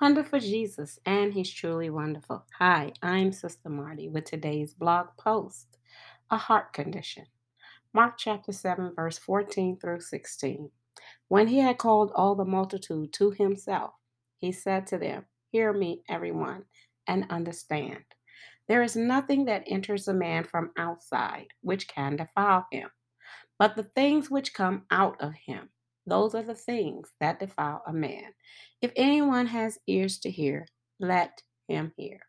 Wonderful Jesus, and He's truly wonderful. Hi, I'm Sister Marty with today's blog post A Heart Condition. Mark chapter 7, verse 14 through 16. When he had called all the multitude to himself, he said to them, Hear me, everyone, and understand. There is nothing that enters a man from outside which can defile him, but the things which come out of him those are the things that defile a man. If anyone has ears to hear, let him hear.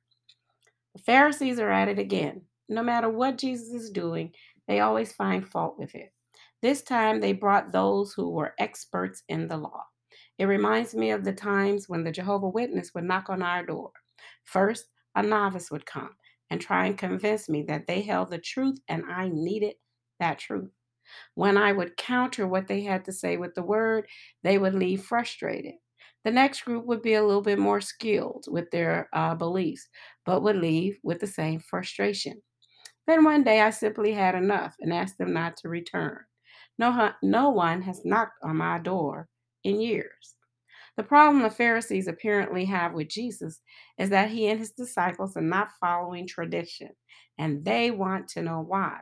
The Pharisees are at it again. No matter what Jesus is doing, they always find fault with it. This time they brought those who were experts in the law. It reminds me of the times when the Jehovah Witness would knock on our door. First, a novice would come and try and convince me that they held the truth and I needed that truth. When I would counter what they had to say with the word, they would leave frustrated. The next group would be a little bit more skilled with their uh, beliefs, but would leave with the same frustration. Then one day I simply had enough and asked them not to return. No, no one has knocked on my door in years. The problem the Pharisees apparently have with Jesus is that he and his disciples are not following tradition, and they want to know why.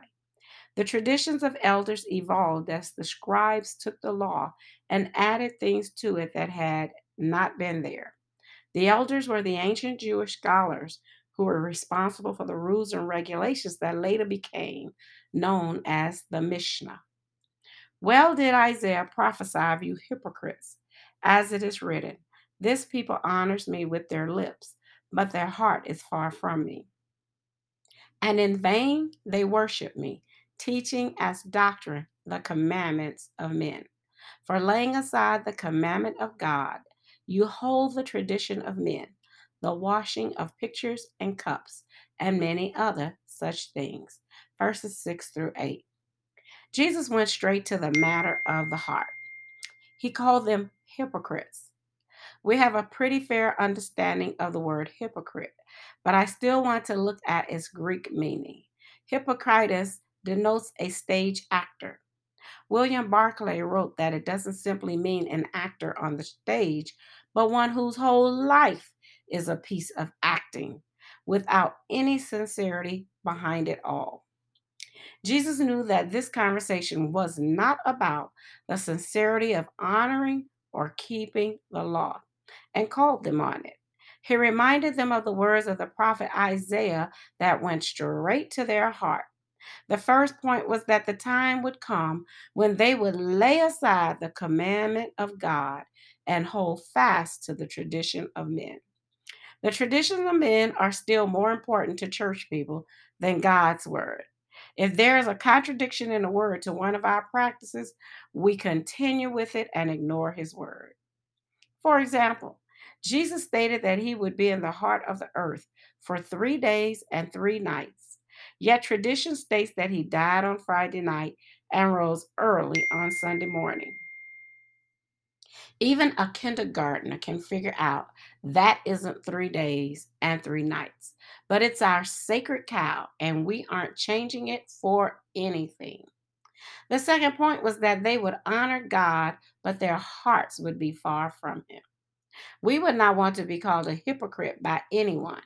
The traditions of elders evolved as the scribes took the law and added things to it that had not been there. The elders were the ancient Jewish scholars who were responsible for the rules and regulations that later became known as the Mishnah. Well did Isaiah prophesy of you hypocrites, as it is written, This people honors me with their lips, but their heart is far from me. And in vain they worship me, teaching as doctrine the commandments of men. For laying aside the commandment of God, you hold the tradition of men, the washing of pictures and cups, and many other such things. Verses 6 through 8. Jesus went straight to the matter of the heart. He called them hypocrites. We have a pretty fair understanding of the word hypocrite, but I still want to look at its Greek meaning. Hypocritus denotes a stage actor. William Barclay wrote that it doesn't simply mean an actor on the stage, but one whose whole life is a piece of acting without any sincerity behind it all. Jesus knew that this conversation was not about the sincerity of honoring or keeping the law and called them on it. He reminded them of the words of the prophet Isaiah that went straight to their heart the first point was that the time would come when they would lay aside the commandment of God and hold fast to the tradition of men. The traditions of men are still more important to church people than God's word. If there is a contradiction in the word to one of our practices, we continue with it and ignore his word. For example, Jesus stated that he would be in the heart of the earth for three days and three nights. Yet tradition states that he died on Friday night and rose early on Sunday morning. Even a kindergartner can figure out that isn't three days and three nights, but it's our sacred cow, and we aren't changing it for anything. The second point was that they would honor God, but their hearts would be far from Him. We would not want to be called a hypocrite by anyone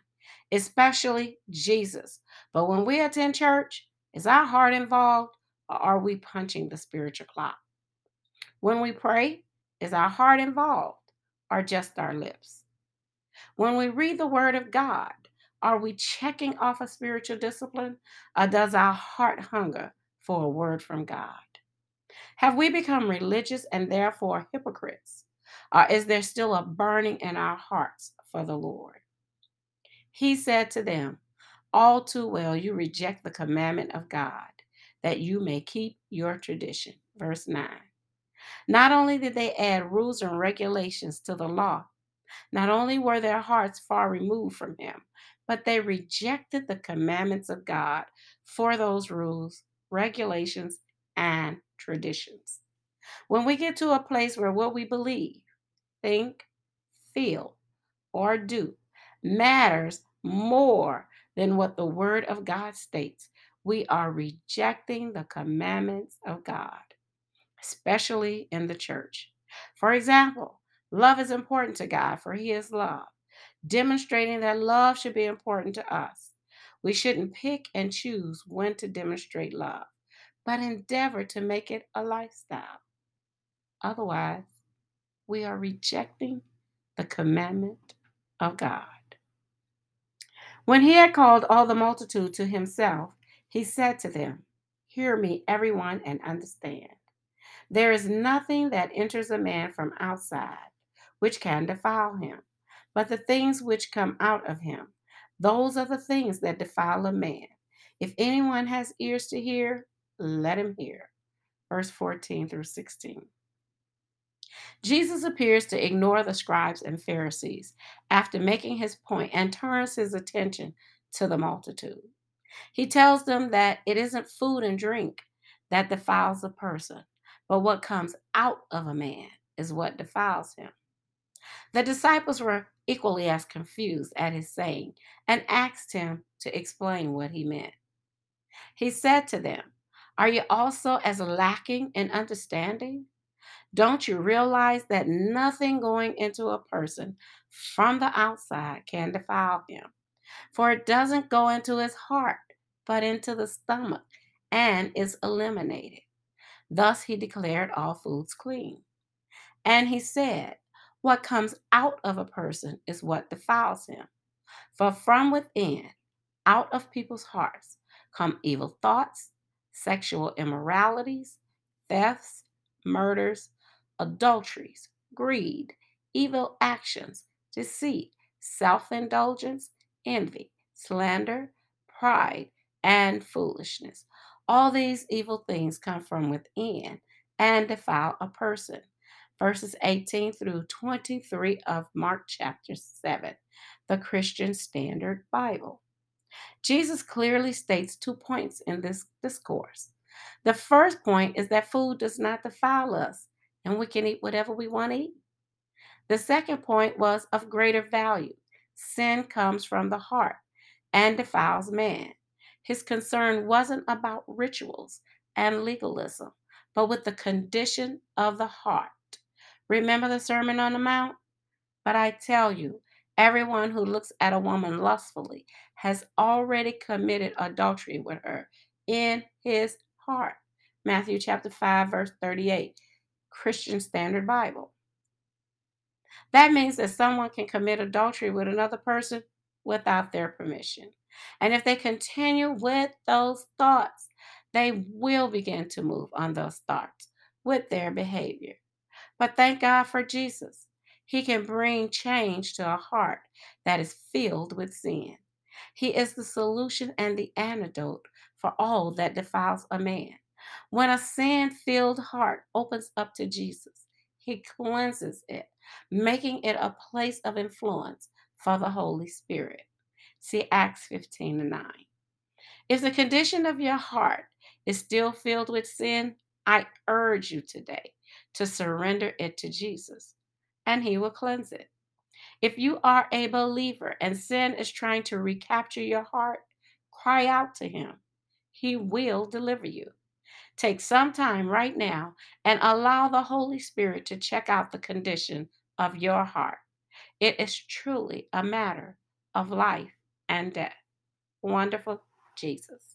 especially Jesus. But when we attend church, is our heart involved or are we punching the spiritual clock? When we pray, is our heart involved or just our lips? When we read the Word of God, are we checking off a spiritual discipline or does our heart hunger for a word from God? Have we become religious and therefore hypocrites? Or is there still a burning in our hearts for the Lord? He said to them, All too well you reject the commandment of God, that you may keep your tradition. Verse 9. Not only did they add rules and regulations to the law, not only were their hearts far removed from Him, but they rejected the commandments of God for those rules, regulations, and traditions. When we get to a place where what we believe, think, feel, or do matters more than what the Word of God states, we are rejecting the commandments of God, especially in the church. For example, Love is important to God, for He is love, demonstrating that love should be important to us. We shouldn't pick and choose when to demonstrate love, but endeavor to make it a lifestyle. Otherwise, we are rejecting the commandment of God. When he had called all the multitude to himself, he said to them, Hear me, everyone, and understand. There is nothing that enters a man from outside which can defile him, but the things which come out of him, those are the things that defile a man. If anyone has ears to hear, let him hear. Verse 14 through 16. Jesus appears to ignore the scribes and Pharisees after making his point and turns his attention to the multitude. He tells them that it isn't food and drink that defiles a person, but what comes out of a man is what defiles him. The disciples were equally as confused at his saying and asked him to explain what he meant. He said to them, Are you also as lacking in understanding? Don't you realize that nothing going into a person from the outside can defile him? For it doesn't go into his heart, but into the stomach and is eliminated. Thus he declared all foods clean. And he said, What comes out of a person is what defiles him. For from within, out of people's hearts, come evil thoughts, sexual immoralities, thefts, murders, adulteries, greed, evil actions, deceit, self indulgence, envy, slander, pride, and foolishness. All these evil things come from within and defile a person. Verses 18 through 23 of Mark chapter 7, the Christian Standard Bible. Jesus clearly states two points in this discourse. The first point is that food does not defile us, and we can eat whatever we want to eat. The second point was of greater value. Sin comes from the heart and defiles man. His concern wasn't about rituals and legalism, but with the condition of the heart. Remember the Sermon on the Mount? But I tell you, everyone who looks at a woman lustfully has already committed adultery with her in his heart. Matthew chapter 5, verse 38. Christian Standard Bible. That means that someone can commit adultery with another person without their permission. And if they continue with those thoughts, they will begin to move on those thoughts with their behavior. But thank God for Jesus. He can bring change to a heart that is filled with sin. He is the solution and the antidote for all that defiles a man. When a sin filled heart opens up to Jesus, he cleanses it, making it a place of influence for the Holy Spirit. See Acts 15 and 9. If the condition of your heart is still filled with sin, I urge you today to surrender it to Jesus, and he will cleanse it. If you are a believer and sin is trying to recapture your heart, cry out to him. He will deliver you. Take some time right now and allow the Holy Spirit to check out the condition of your heart. It is truly a matter of life and death. Wonderful Jesus.